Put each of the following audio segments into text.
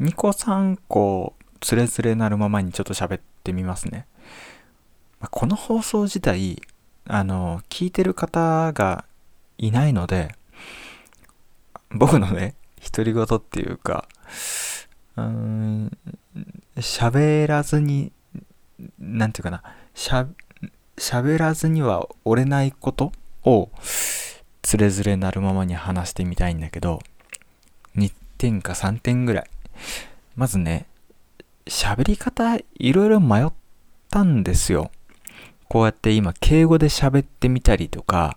2個3個つれつれなるままにちょっと喋ってみますね。この放送自体、あの、聞いてる方がいないので、僕のね、独り言っていうか、うーん、喋らずに、なんていうかな、しゃ、喋らずには折れないことを、つれづれなるままに話してみたいんだけど、2点か3点ぐらい。まずね、喋り方いろいろ迷ったんですよ。こうやって今敬語で喋ってみたりとか、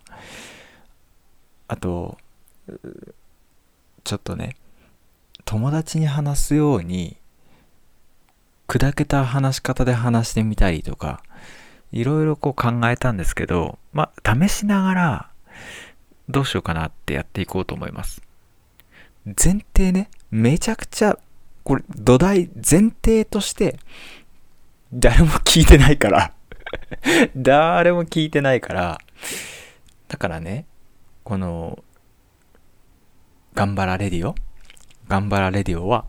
あと、ちょっとね、友達に話すように、砕けた話し方で話してみたりとか、いろいろこう考えたんですけど、まあ、試しながら、どうしようかなってやっていこうと思います。前提ね、めちゃくちゃ、これ、土台、前提として、誰も聞いてないから 誰も聞いてないから、だからね、この、頑張らレディオ頑張らレディオは、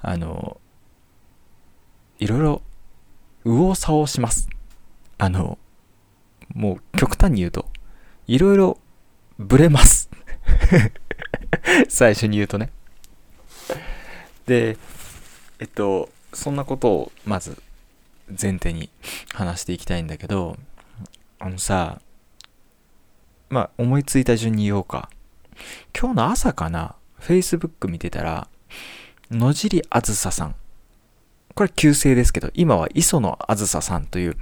あの、いろいろ、右往左往します。あの、もう極端に言うと、いろいろブレます 最初に言うとね。で、えっと、そんなことをまず前提に話していきたいんだけど、あのさ、まあ思いついた順に言おうか。今日の朝かな、Facebook 見てたら、野尻あずささん。これ旧姓ですけど、今は磯野あずささんという、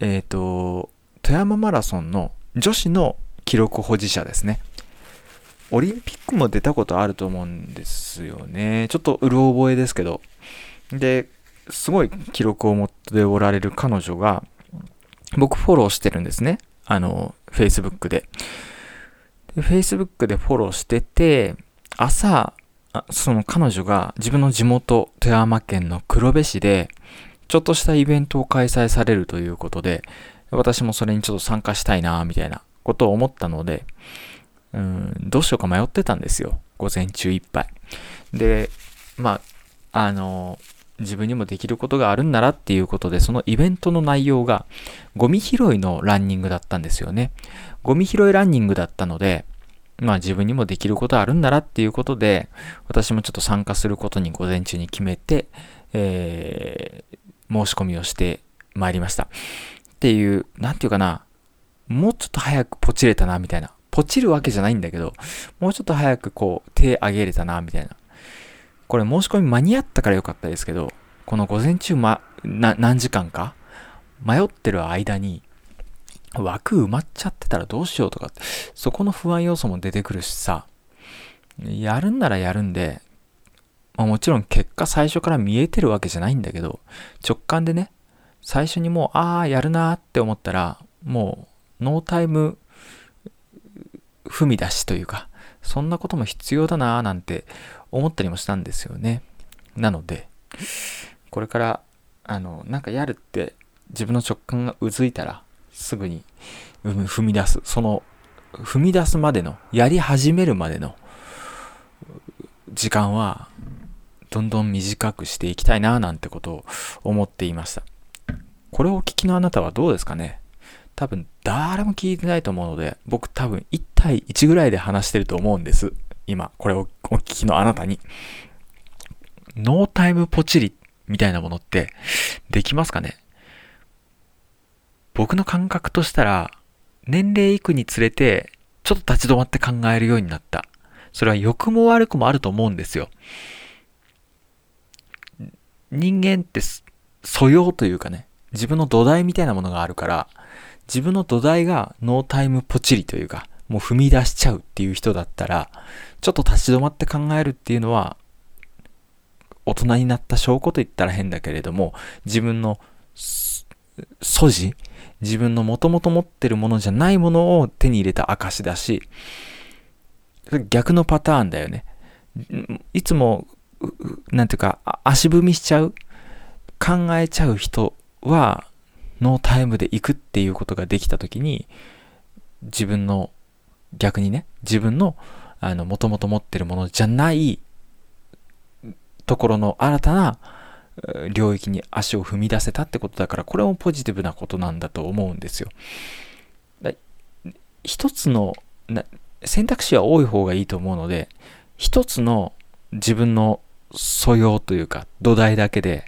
えっ、ー、と、富山マラソンの女子の記録保持者ですね。オリンピックも出たことあると思うんですよね。ちょっとうる覚えですけど。で、すごい記録を持っておられる彼女が、僕フォローしてるんですね。あの、Facebook で。で Facebook でフォローしてて、朝、その彼女が自分の地元、富山県の黒部市で、ちょっとしたイベントを開催されるということで、私もそれにちょっと参加したいな、みたいなことを思ったので、うん、どうしようか迷ってたんですよ。午前中いっぱい。で、まあ、あの、自分にもできることがあるんならっていうことで、そのイベントの内容が、ゴミ拾いのランニングだったんですよね。ゴミ拾いランニングだったので、まあ自分にもできることあるんならっていうことで、私もちょっと参加することに午前中に決めて、えー、申し込みをしてまいりました。っていう、なんていうかな、もうちょっと早くポチれたな、みたいな。ポチるわけじゃないんだけど、もうちょっと早くこう、手上げれたな、みたいな。これ申し込み間に合ったからよかったですけど、この午前中、ま、な、何時間か迷ってる間に、枠埋まっちゃってたらどうしようとかって、そこの不安要素も出てくるしさ、やるんならやるんで、まあ、もちろん結果最初から見えてるわけじゃないんだけど、直感でね、最初にもう、ああ、やるなーって思ったら、もう、ノータイム踏み出しというか、そんなことも必要だなーなんて思ったりもしたんですよね。なので、これから、あの、なんかやるって自分の直感がうずいたら、すぐに踏み出す。その、踏み出すまでの、やり始めるまでの時間は、どんどん短くしていきたいなぁ、なんてことを思っていました。これをお聞きのあなたはどうですかね？多分誰も聞いてないと思うので、僕多分1対1ぐらいで話してると思うんです。今、これをお聞きのあなたに。ノータイムポチリみたいなものってできますかね？僕の感覚としたら、年齢いくにつれて、ちょっと立ち止まって考えるようになった。それは良くも悪くもあると思うんですよ。人間って素養というかね、自分の土台みたいなものがあるから、自分の土台がノータイムポチリというか、もう踏み出しちゃうっていう人だったら、ちょっと立ち止まって考えるっていうのは、大人になった証拠と言ったら変だけれども、自分の素地自分のもともと持ってるものじゃないものを手に入れた証だし、逆のパターンだよね。いつも、なんていうか、足踏みしちゃう、考えちゃう人は、ノータイムで行くっていうことができたときに、自分の、逆にね、自分の、あの、もともと持ってるものじゃないところの新たな領域に足を踏み出せたってことだからこれもポジティブなことなんだと思うんですよ。一つの選択肢は多い方がいいと思うので一つの自分の素養というか土台だけで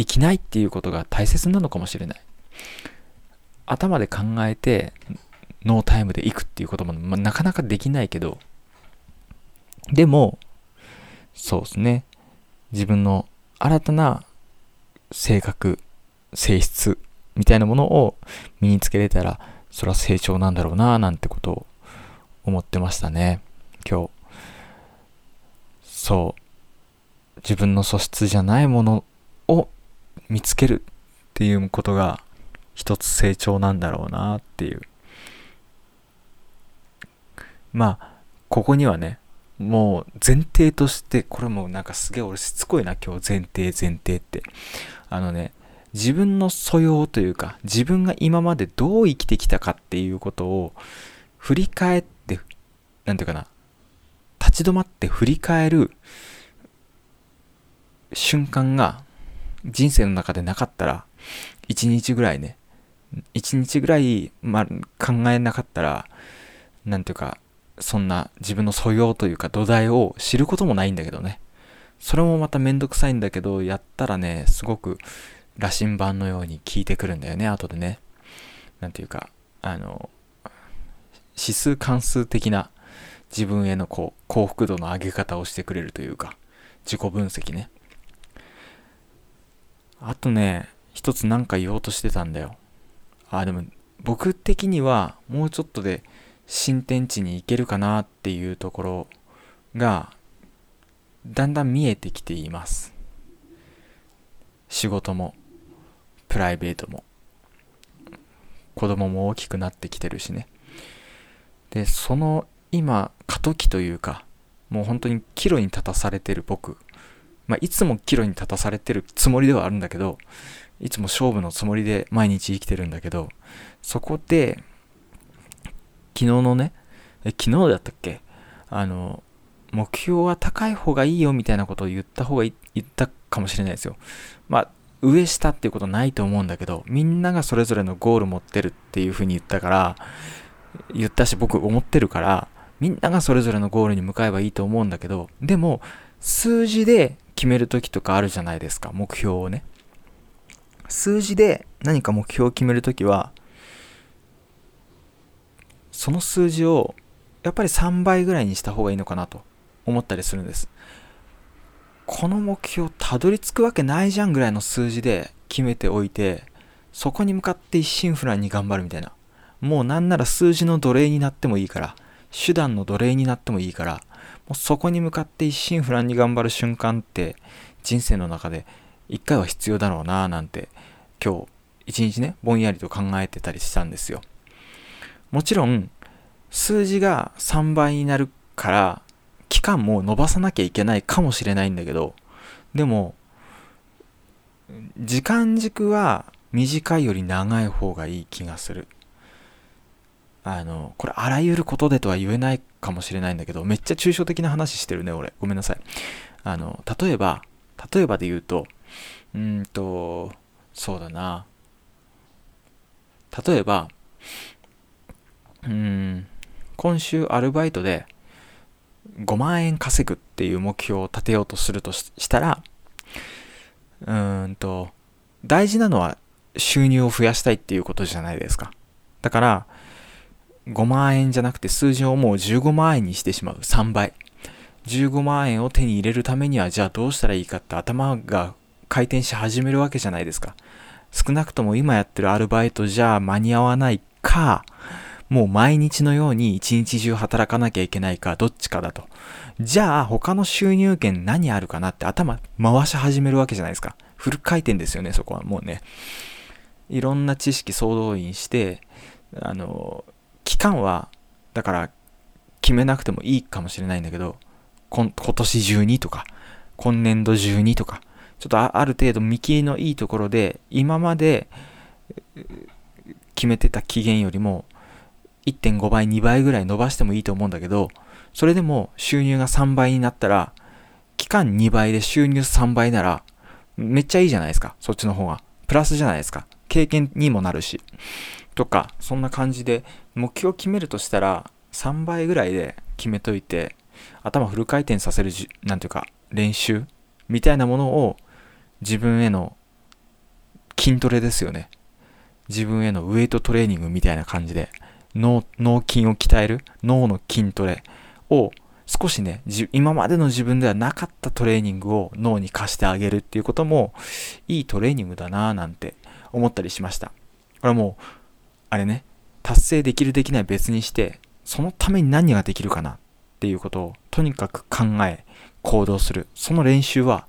生きないっていうことが大切なのかもしれない。頭で考えてノータイムで行くっていうことも、まあ、なかなかできないけど。でもそうですね。自分の新たな性格性質みたいなものを身につけれたらそれは成長なんだろうななんてことを思ってましたね。今日。そう。自分の素質じゃないものを見つけるっていうことが一つ成長なんだろうなっていう。まあここにはねもう前提としてこれもなんかすげえ俺しつこいな今日前提前提って。あのね自分の素養というか自分が今までどう生きてきたかっていうことを振り返って何て言うかな立ち止まって振り返る瞬間が人生の中でなかったら一日ぐらいね一日ぐらい、まあ、考えなかったら何ていうかそんな自分の素養というか土台を知ることもないんだけどね。それもまためんどくさいんだけどやったらねすごく羅針盤のように効いてくるんだよね後でね。何ていうかあの指数関数的な自分へのこう幸福度の上げ方をしてくれるというか自己分析ね。あとね一つ何か言おうとしてたんだよ。あでも僕的にはもうちょっとで新天地に行けるかなっていうところがだんだん見えてきています。仕事もプライベートも。子供も大きくなってきてるしね。でその今過渡期というかもう本当に岐路に立たされてる僕。まあいつも岐路に立たされてるつもりではあるんだけどいつも勝負のつもりで毎日生きてるんだけどそこで昨日のねえ昨日だったっけ？あの目標は高い方がいいよみたいなことを言った方がい言ったかもしれないですよ。まあ上下っていうことないと思うんだけど、みんながそれぞれのゴール持ってるっていうふうに言ったから、言ったし僕思ってるから、みんながそれぞれのゴールに向かえばいいと思うんだけど、でも、数字で決めるときとかあるじゃないですか、目標をね。数字で何か目標を決めるときは、その数字をやっぱり3倍ぐらいにした方がいいのかなと思ったりするんです。この目標たどり着くわけないじゃんぐらいの数字で決めておいてそこに向かって一心不乱に頑張るみたいなもうなんなら数字の奴隷になってもいいから手段の奴隷になってもいいからもうそこに向かって一心不乱に頑張る瞬間って人生の中で一回は必要だろうななんて今日一日ねぼんやりと考えてたりしたんですよもちろん数字が3倍になるから期間も伸ばさなきゃいけないかもしれないんだけど、でも、時間軸は短いより長い方がいい気がする。あの、これあらゆることでとは言えないかもしれないんだけど、めっちゃ抽象的な話してるね、俺。ごめんなさい。あの、例えば、例えばで言うと、うんと、そうだな。例えば、うん、今週アルバイトで、5万円稼ぐっていう目標を立てようとするとしたら、うーんと、大事なのは収入を増やしたいっていうことじゃないですか。だから、5万円じゃなくて数字をもう15万円にしてしまう。3倍。15万円を手に入れるためには、じゃあどうしたらいいかって頭が回転し始めるわけじゃないですか。少なくとも今やってるアルバイトじゃ間に合わないか、もう毎日のように一日中働かなきゃいけないか、どっちかだと。じゃあ、他の収入源何あるかなって頭回し始めるわけじゃないですか。フル回転ですよね、そこはもうね。いろんな知識総動員して、あの、期間は、だから決めなくてもいいかもしれないんだけど、今年中にとか、今年度中にとか、ちょっとある程度見切りのいいところで、今まで決めてた期限よりも1.5倍、2倍ぐらい伸ばしてもいいと思うんだけど、それでも収入が3倍になったら、期間2倍で収入3倍なら、めっちゃいいじゃないですか。そっちの方が。プラスじゃないですか。経験にもなるし。とか、そんな感じで、目標を決めるとしたら、3倍ぐらいで決めといて、頭フル回転させるじ、なんていうか、練習みたいなものを自分への筋トレですよね。自分へのウェイトトレーニングみたいな感じで、脳、筋を鍛える脳の筋トレを少しね、今までの自分ではなかったトレーニングを脳に貸してあげるっていうこともいいトレーニングだなぁなんて思ったりしました。これはもう、あれね、達成できるできない別にして、そのために何ができるかなっていうことをとにかく考え、行動する。その練習は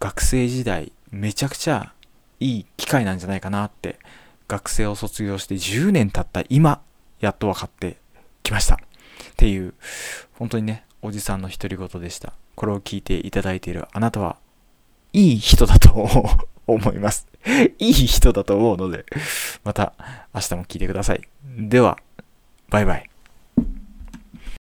学生時代めちゃくちゃいい機会なんじゃないかなって学生を卒業して10年経った今やっと分かってきました。っていう、本当にね、おじさんの独り言でした。これを聞いていただいているあなたは、いい人だと思います。いい人だと思うので、また明日も聞いてください。では、バイバイ。